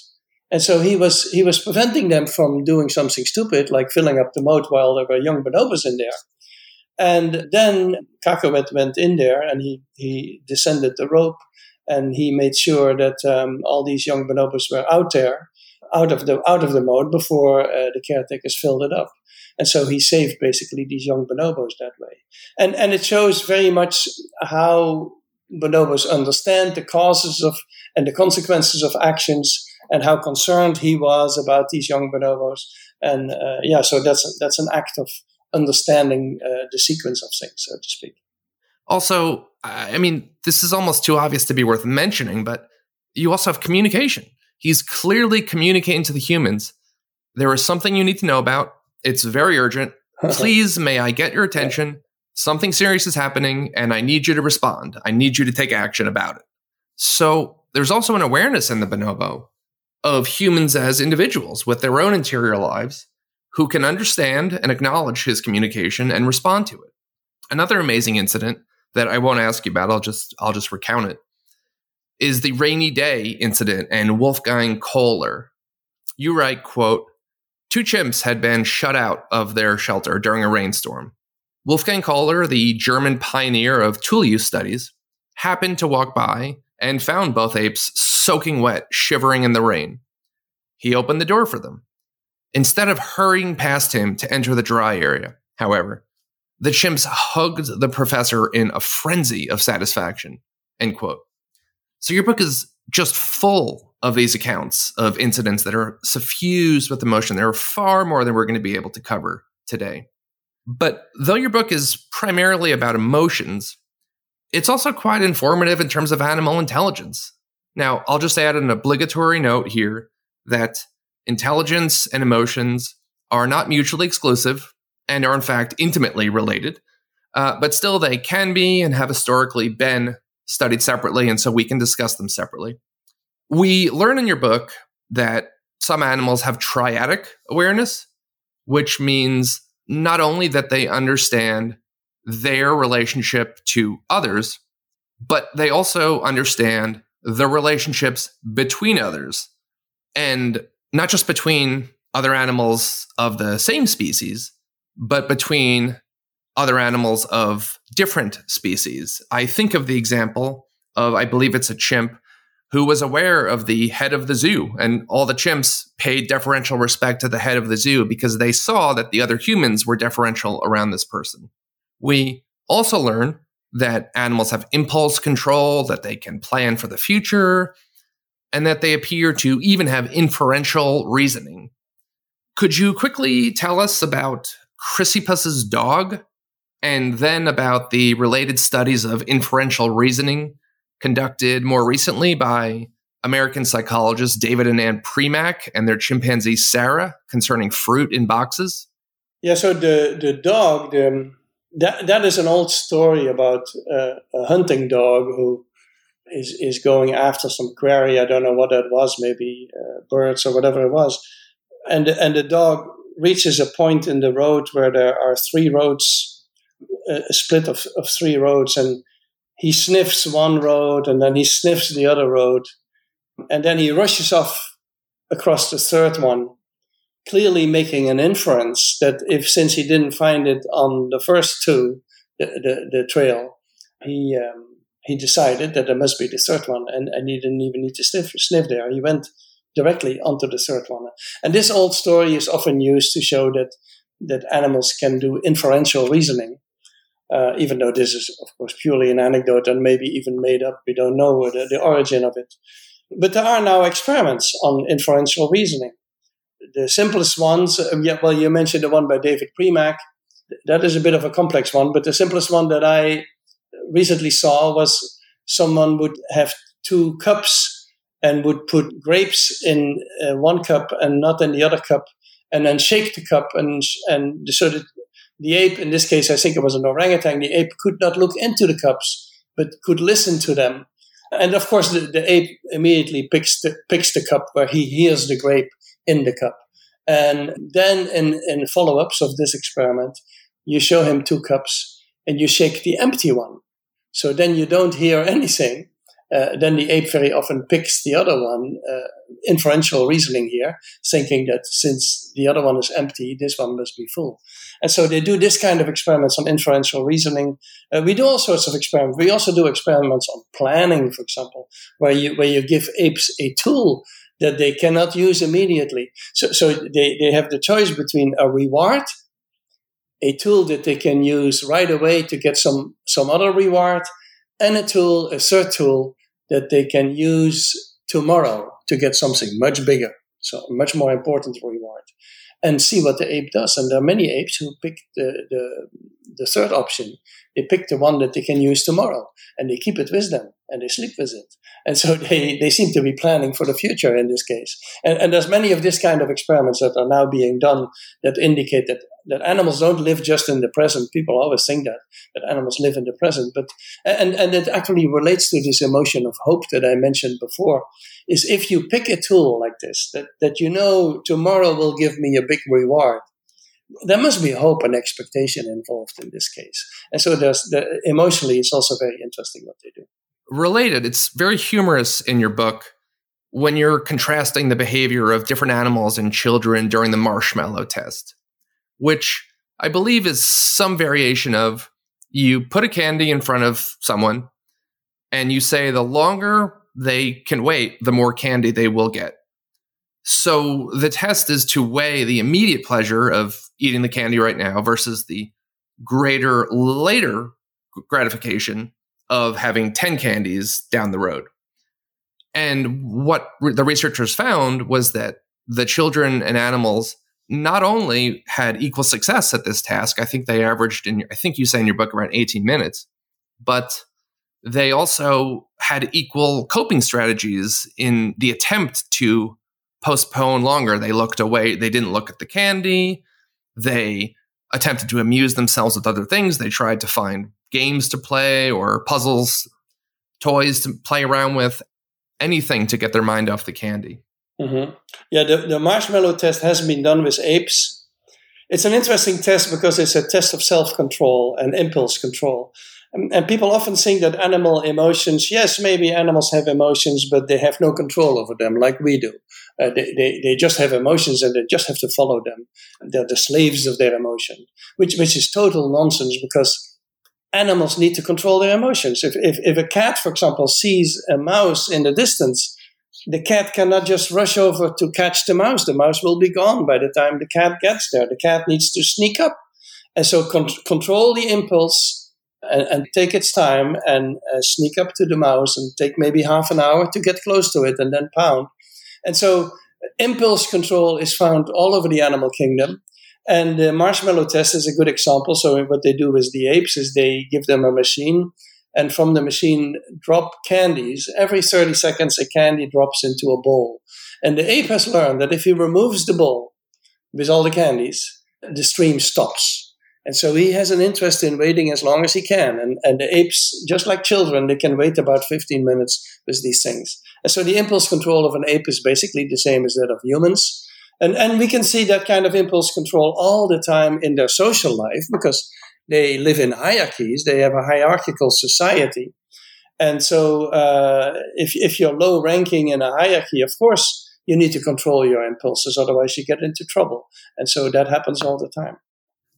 And so he was he was preventing them from doing something stupid like filling up the moat while there were young bonobos in there. And then Cacahuète went in there and he, he descended the rope and he made sure that um, all these young bonobos were out there, out of the out of the moat before uh, the caretakers filled it up. And so he saved basically these young bonobos that way. And and it shows very much how bonobos understand the causes of and the consequences of actions and how concerned he was about these young bonobos. And uh, yeah, so that's that's an act of understanding uh, the sequence of things, so to speak. Also, I mean, this is almost too obvious to be worth mentioning, but you also have communication. He's clearly communicating to the humans. There is something you need to know about. It's very urgent. Please, may I get your attention? Something serious is happening, and I need you to respond. I need you to take action about it. So, there's also an awareness in the bonobo of humans as individuals with their own interior lives who can understand and acknowledge his communication and respond to it. Another amazing incident that I won't ask you about, I'll just I'll just recount it, is the rainy day incident and Wolfgang Kohler. You write, quote, two chimps had been shut out of their shelter during a rainstorm. Wolfgang Kohler, the German pioneer of tool use studies, happened to walk by and found both apes soaking wet, shivering in the rain. He opened the door for them. Instead of hurrying past him to enter the dry area, however, the chimps hugged the professor in a frenzy of satisfaction. End quote. So your book is just full of these accounts of incidents that are suffused with emotion. There are far more than we're going to be able to cover today. But though your book is primarily about emotions, it's also quite informative in terms of animal intelligence. Now, I'll just add an obligatory note here that intelligence and emotions are not mutually exclusive and are in fact intimately related, uh, but still they can be and have historically been studied separately, and so we can discuss them separately. We learn in your book that some animals have triadic awareness, which means not only that they understand their relationship to others, but they also understand the relationships between others. And not just between other animals of the same species, but between other animals of different species. I think of the example of, I believe it's a chimp who was aware of the head of the zoo, and all the chimps paid deferential respect to the head of the zoo because they saw that the other humans were deferential around this person. We also learn that animals have impulse control, that they can plan for the future, and that they appear to even have inferential reasoning. Could you quickly tell us about Chrysippus's dog and then about the related studies of inferential reasoning conducted more recently by American psychologists David and Ann Premack and their chimpanzee Sarah concerning fruit in boxes? Yeah, so the, the dog, the, that, that is an old story about uh, a hunting dog who is is going after some quarry. I don't know what that was, maybe uh, birds or whatever it was. And and the dog reaches a point in the road where there are three roads, a split of, of three roads, and he sniffs one road and then he sniffs the other road, and then he rushes off across the third one, clearly making an inference that if since he didn't find it on the first two, the, the, the trail, he um, he decided that there must be the third one, and, and he didn't even need to sniff, sniff there. He went directly onto the third one. And this old story is often used to show that that animals can do inferential reasoning, uh, even though this is, of course, purely an anecdote and maybe even made up. We don't know the, the origin of it. But there are now experiments on inferential reasoning. The simplest ones, uh, yeah, well, you mentioned the one by David Premack. That is a bit of a complex one, but the simplest one that I recently saw was someone would have two cups and would put grapes in uh, one cup and not in the other cup, and then shake the cup, and and so that the ape, in this case, I think it was an orangutan, the ape could not look into the cups, but could listen to them. And of course, the, the ape immediately picks the, picks the cup where he hears the grape in the cup. And then, in, in follow ups of this experiment, you show him two cups and you shake the empty one. So then you don't hear anything. Uh, then the ape very often picks the other one, uh, inferential reasoning here, thinking that since the other one is empty, this one must be full. And so they do this kind of experiments on inferential reasoning. Uh, we do all sorts of experiments. We also do experiments on planning, for example, where you where you give apes a tool that they cannot use immediately. So, so they, they have the choice between a reward a tool that they can use right away to get some, some other reward, and a tool, a third tool that they can use tomorrow to get something much bigger, so much more important reward, and see what the ape does. And there are many apes who pick the, the, the third option. They pick the one that they can use tomorrow, and they keep it with them, and they sleep with it. And so they, they seem to be planning for the future in this case. And, and there's many of this kind of experiments that are now being done that indicate that that animals don't live just in the present. People always think that that animals live in the present, but and and it actually relates to this emotion of hope that I mentioned before. Is if you pick a tool like this that that you know tomorrow will give me a big reward, there must be hope and expectation involved in this case. And so there's the, emotionally, it's also very interesting what they do. Related, it's very humorous in your book when you're contrasting the behavior of different animals and children during the marshmallow test which I believe is some variation of you put a candy in front of someone and you say the longer they can wait, the more candy they will get. So the test is to weigh the immediate pleasure of eating the candy right now versus the greater later gratification of having 10 candies down the road. And what re- the researchers found was that the children and animals not only had equal success at this task, I think they averaged in, I think you say in your book around 18 minutes, but they also had equal coping strategies in the attempt to postpone longer. They looked away, they didn't look at the candy, they attempted to amuse themselves with other things. They tried to find games to play or puzzles, toys to play around with, anything to get their mind off the candy. Mm-hmm. Yeah, the, the marshmallow test has been done with apes. It's an interesting test because it's a test of self control and impulse control. And, and, people often think that animal emotions, yes, maybe animals have emotions, but they have no control over them like we do. Uh, they, they, they just have emotions and they just have to follow them. They're the slaves of their emotion, which, which is total nonsense because animals need to control their emotions. If, if, if a cat, for example, sees a mouse in the distance, the cat cannot just rush over to catch the mouse. The mouse will be gone by the time the cat gets there. The cat needs to sneak up. And so con- control the impulse and, and, take its time and uh, sneak up to the mouse and take maybe half an hour to get close to it and then pound. And so impulse control is found all over the animal kingdom. And the marshmallow test is a good example. So what they do with the apes is they give them a machine and from the machine drop candies. Every 30 seconds, a candy drops into a bowl. And the ape has learned that if he removes the bowl with all the candies, the stream stops. And so he has an interest in waiting as long as he can. And, and the apes, just like children, they can wait about 15 minutes with these things. And so the impulse control of an ape is basically the same as that of humans. And, and we can see that kind of impulse control all the time in their social life because they live in hierarchies. They have a hierarchical society. And so, uh, if, if you're low ranking in a hierarchy, of course, you need to control your impulses, otherwise, you get into trouble. And so, that happens all the time.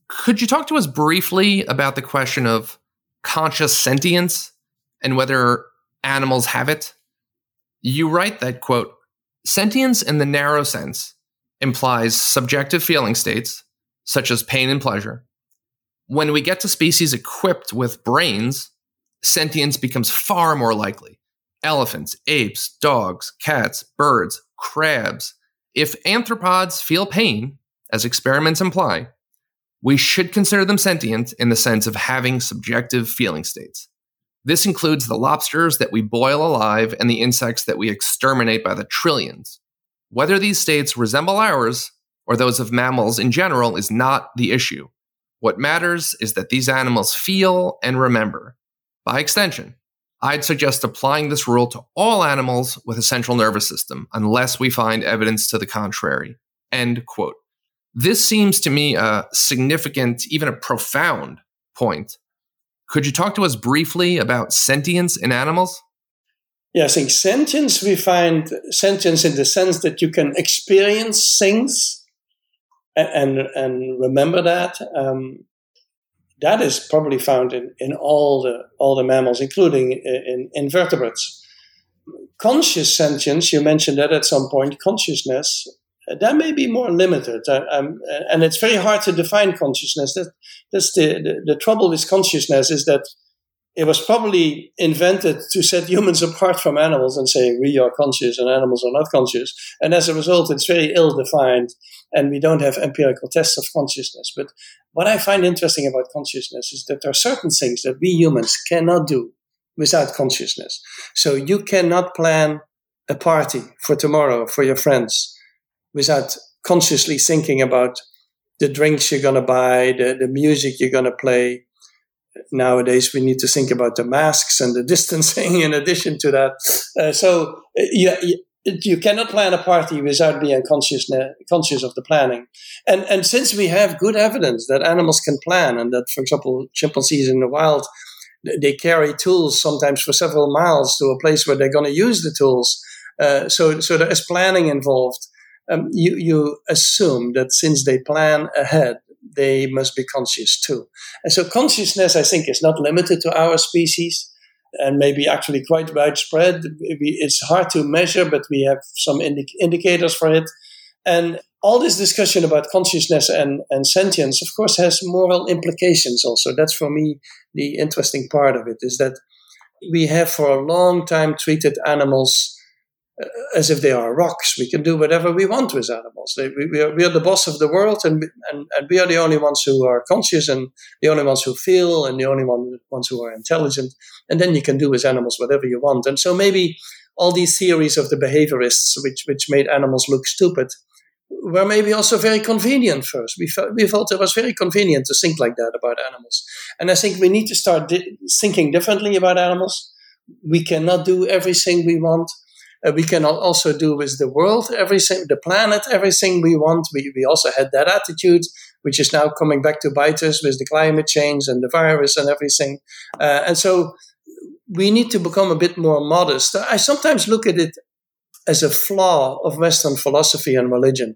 Could you talk to us briefly about the question of conscious sentience and whether animals have it. You write that, quote, sentience in the narrow sense implies subjective feeling states, such as pain and pleasure. When we get to species equipped with brains, sentience becomes far more likely. Elephants, apes, dogs, cats, birds, crabs. If arthropods feel pain, as experiments imply, we should consider them sentient in the sense of having subjective feeling states. This includes the lobsters that we boil alive and the insects that we exterminate by the trillions. Whether these states resemble ours or those of mammals in general is not the issue. What matters is that these animals feel and remember. By extension, I'd suggest applying this rule to all animals with a central nervous system unless we find evidence to the contrary. End quote. This seems to me a significant, even a profound point. Could you talk to us briefly about sentience in animals? Yeah, I think sentience, we find sentience in the sense that you can experience things and, and, and remember that. Um, that is probably found in, in all the all the mammals, including in invertebrates. Conscious sentience, you mentioned that at some point, consciousness, that may be more limited. Um, and it's very hard to define consciousness. That, that's the, the, the trouble with consciousness is that it was probably invented to set humans apart from animals and say we are conscious and animals are not conscious. And as a result, it's very ill defined and we don't have empirical tests of consciousness. But what I find interesting about consciousness is that there are certain things that we humans cannot do without consciousness. So you cannot plan a party for tomorrow for your friends without consciously thinking about the drinks you're going to buy, the, the music you're going to play, nowadays we need to think about the masks and the distancing in addition to that. Uh, so uh, you, you cannot plan a party without being conscious conscious of the planning. And and since we have good evidence that animals can plan and that, for example, chimpanzees in the wild they carry tools sometimes for several miles to a place where they're going to use the tools. Uh, so so there is planning involved. Um, you you assume that since they plan ahead, they must be conscious too. And so consciousness, I think, is not limited to our species and maybe actually quite widespread. It's hard to measure, but we have some indi- indicators for it. And all this discussion about consciousness and, and sentience, of course, has moral implications also. That's for me the interesting part of it is that we have for a long time treated animals as if they are rocks. We can do whatever we want with animals. They, we, we, are, we, are, the boss of the world, and, and, and, we are the only ones who are conscious, and the only ones who feel, and the only one, ones who are intelligent. And then you can do with animals whatever you want. And so maybe all these theories of the behaviorists, which, which made animals look stupid, were maybe also very convenient first. We felt, we felt it was very convenient to think like that about animals. And I think we need to start di- thinking differently about animals. We cannot do everything we want uh, we can also do with the world everything, the planet, everything we want. We, we also had that attitude, which is now coming back to bite us with the climate change and the virus and everything. Uh, and so we need to become a bit more modest. I sometimes look at it as a flaw of Western philosophy and religion.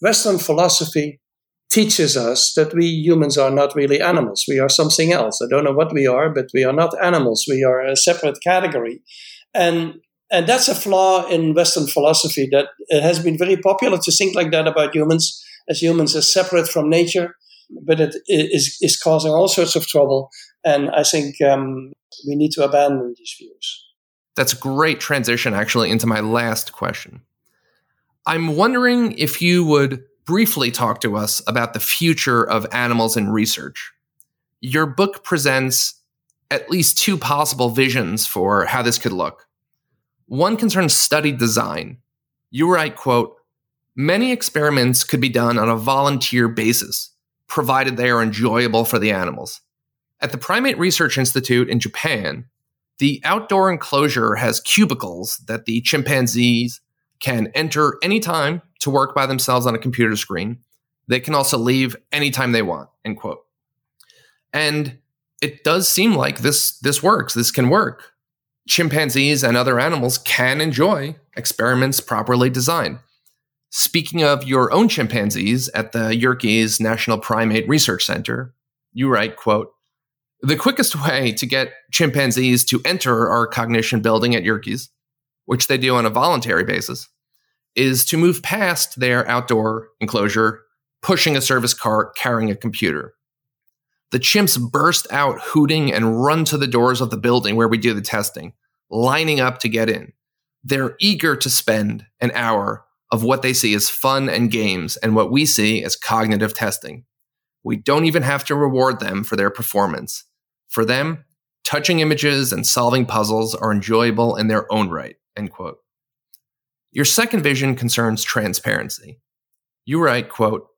Western philosophy teaches us that we humans are not really animals. We are something else. I don't know what we are, but we are not animals. We are a separate category. And and that's a flaw in Western philosophy that it has been very popular to think like that about humans, as humans as separate from nature, but it is, is causing all sorts of trouble. And I think um, we need to abandon these views. That's a great transition, actually, into my last question. I'm wondering if you would briefly talk to us about the future of animals in research. Your book presents at least two possible visions for how this could look. One concerns study design. You write, quote, many experiments could be done on a volunteer basis, provided they are enjoyable for the animals. At the Primate Research Institute in Japan, the outdoor enclosure has cubicles that the chimpanzees can enter anytime to work by themselves on a computer screen. They can also leave anytime they want, end quote. And it does seem like this this works. This can work chimpanzees and other animals can enjoy experiments properly designed. Speaking of your own chimpanzees at the Yerkes National Primate Research Center, you write, quote, The quickest way to get chimpanzees to enter our cognition building at Yerkes, which they do on a voluntary basis, is to move past their outdoor enclosure, pushing a service cart carrying a computer. The chimps burst out hooting and run to the doors of the building where we do the testing, lining up to get in. They're eager to spend an hour of what they see as fun and games and what we see as cognitive testing. We don't even have to reward them for their performance. For them, touching images and solving puzzles are enjoyable in their own right. End quote. Your second vision concerns transparency. You write, quote,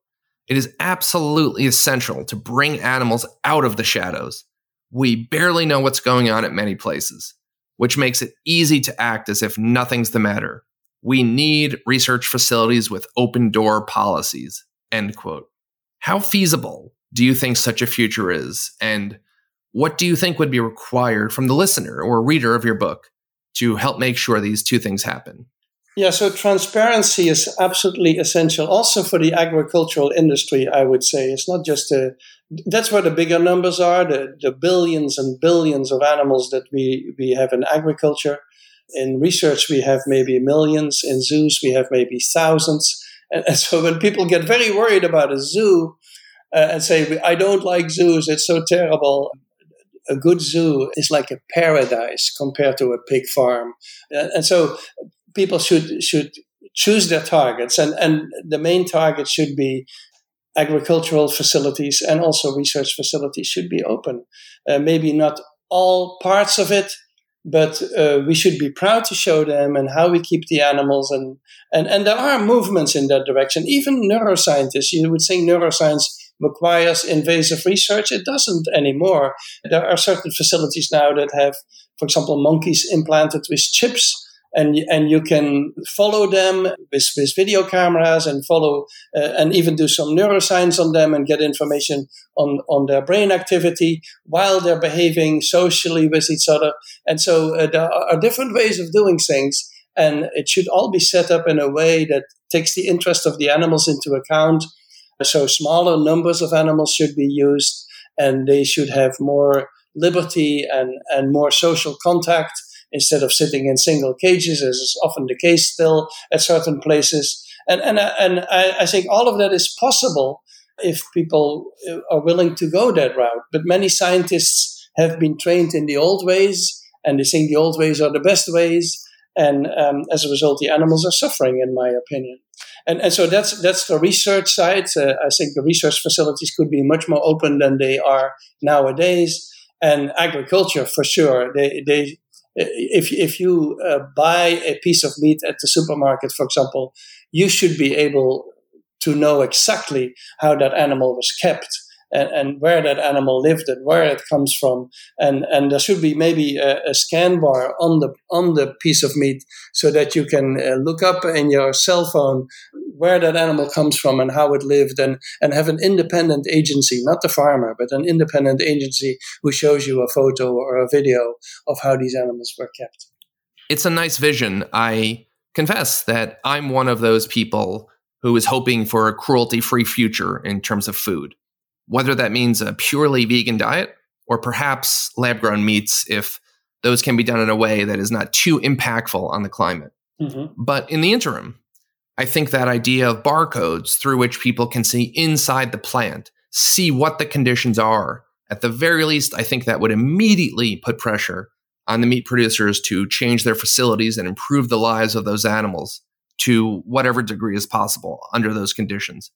it is absolutely essential to bring animals out of the shadows. We barely know what's going on at many places, which makes it easy to act as if nothing's the matter. We need research facilities with open door policies. End quote. How feasible do you think such a future is? And what do you think would be required from the listener or reader of your book to help make sure these two things happen? Yeah, so transparency is absolutely essential also for the agricultural industry, I would say. It's not just a, that's where the bigger numbers are, the, the billions and billions of animals that we, we have in agriculture. In research, we have maybe millions. In zoos, we have maybe thousands. And, and so when people get very worried about a zoo uh, and say, I don't like zoos, it's so terrible, a good zoo is like a paradise compared to a pig farm. And so people should should choose their targets, and and the main target should be agricultural facilities and also research facilities should be open. Uh, maybe not all parts of it, but uh, we should be proud to show them and how we keep the animals and and and there are movements in that direction. Even neuroscientists, you would think neuroscience requires invasive research. It doesn't anymore. There are certain facilities now that have, for example, monkeys implanted with chips and and you can follow them with, with video cameras and follow uh, and even do some neuroscience on them and get information on on their brain activity while they're behaving socially with each other. And so uh, there are different ways of doing things and it should all be set up in a way that takes the interest of the animals into account. So smaller numbers of animals should be used and they should have more liberty and and more social contact instead of sitting in single cages, as is often the case still at certain places. And, and, and I, I think all of that is possible if people uh, are willing to go that route. But many scientists have been trained in the old ways, and they think the old ways are the best ways. And um, as a result, the animals are suffering, in my opinion. And, and so that's that's the research side. Uh, I think the research facilities could be much more open than they are nowadays. And agriculture, for sure, they they if if you uh, buy a piece of meat at the supermarket, for example, you should be able to know exactly how that animal was kept and, and where that animal lived and where it comes from. And, and there should be maybe a, a scan bar on the, on the piece of meat so that you can uh, look up in your cell phone where that animal comes from and how it lived and, and have an independent agency, not the farmer, but an independent agency who shows you a photo or a video of how these animals were kept. It's a nice vision. I confess that I'm one of those people who is hoping for a cruelty free future in terms of food whether that means a purely vegan diet or perhaps lab grown meats if those can be done in a way that is not too impactful on the climate. Mm-hmm. But in the interim, I think that idea of barcodes through which people can see inside the plant, see what the conditions are, at the very least, I think that would immediately put pressure on the meat producers to change their facilities and improve the lives of those animals to whatever degree is possible under those conditions.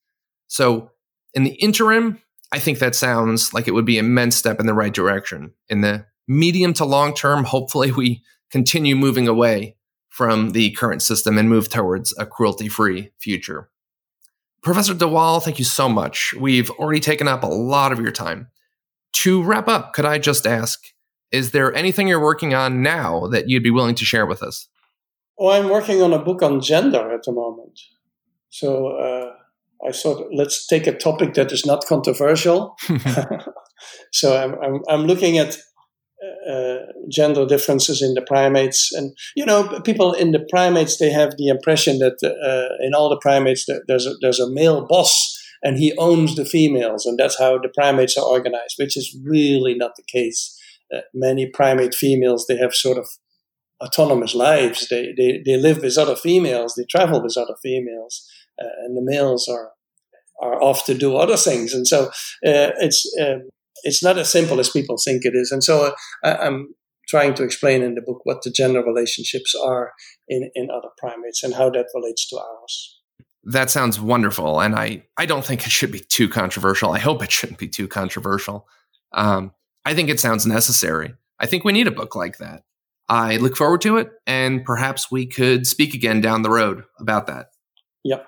So, in the interim, I think that sounds like it would be an immense step in the right direction. In the medium to long term, hopefully we continue moving away from the current system and move towards a cruelty free future. Professor de Waal, thank you so much. We've already taken up a lot of your time. To wrap up, could I just ask, is there anything you're working on now that you'd be willing to share with us? Well, I'm working on a book on gender at the moment. So uh, I thought, let's take a topic that is not controversial. so I'm, I'm, I'm, looking at uh, gender differences in the primates. And, you know, people in the primates, they have the impression that uh, in all the primates, there's a, there's a male boss and he owns the females, and that's how the primates are organized, which is really not the case. Uh, many primate females they have sort of autonomous lives. They, they they live with other females. They travel with other females, uh, and the males are are off to do other things. And so uh, it's um, it's not as simple as people think it is. And so uh, I'm trying to explain in the book what the gender relationships are in, in other primates and how that relates to ours. That sounds wonderful. And I, I don't think it should be too controversial. I hope it shouldn't be too controversial. Um, I think it sounds necessary. I think we need a book like that. I look forward to it, and perhaps we could speak again down the road about that. Yep.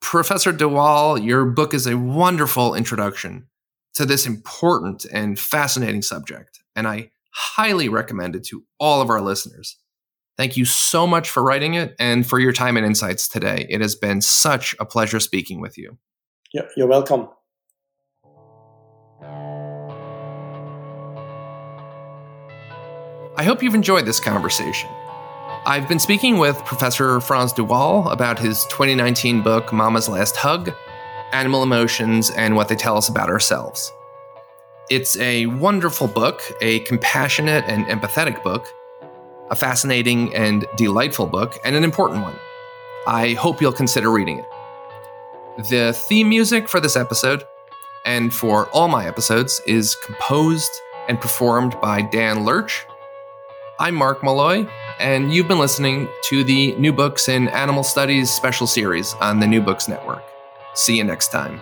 Professor de Waal, your book is a wonderful introduction to this important and fascinating subject, and I highly recommend it to all of our listeners. Thank you so much for writing it and for your time and insights today. It has been such a pleasure speaking with you. Yeah, you're welcome. I hope you've enjoyed this conversation. I've been speaking with Professor Frans de Waal about his 2019 book, Mama's Last Hug Animal Emotions and What They Tell Us About Ourselves. It's a wonderful book, a compassionate and empathetic book, a fascinating and delightful book, and an important one. I hope you'll consider reading it. The theme music for this episode, and for all my episodes, is composed and performed by Dan Lurch. I'm Mark Malloy, and you've been listening to the New Books in Animal Studies special series on the New Books Network. See you next time.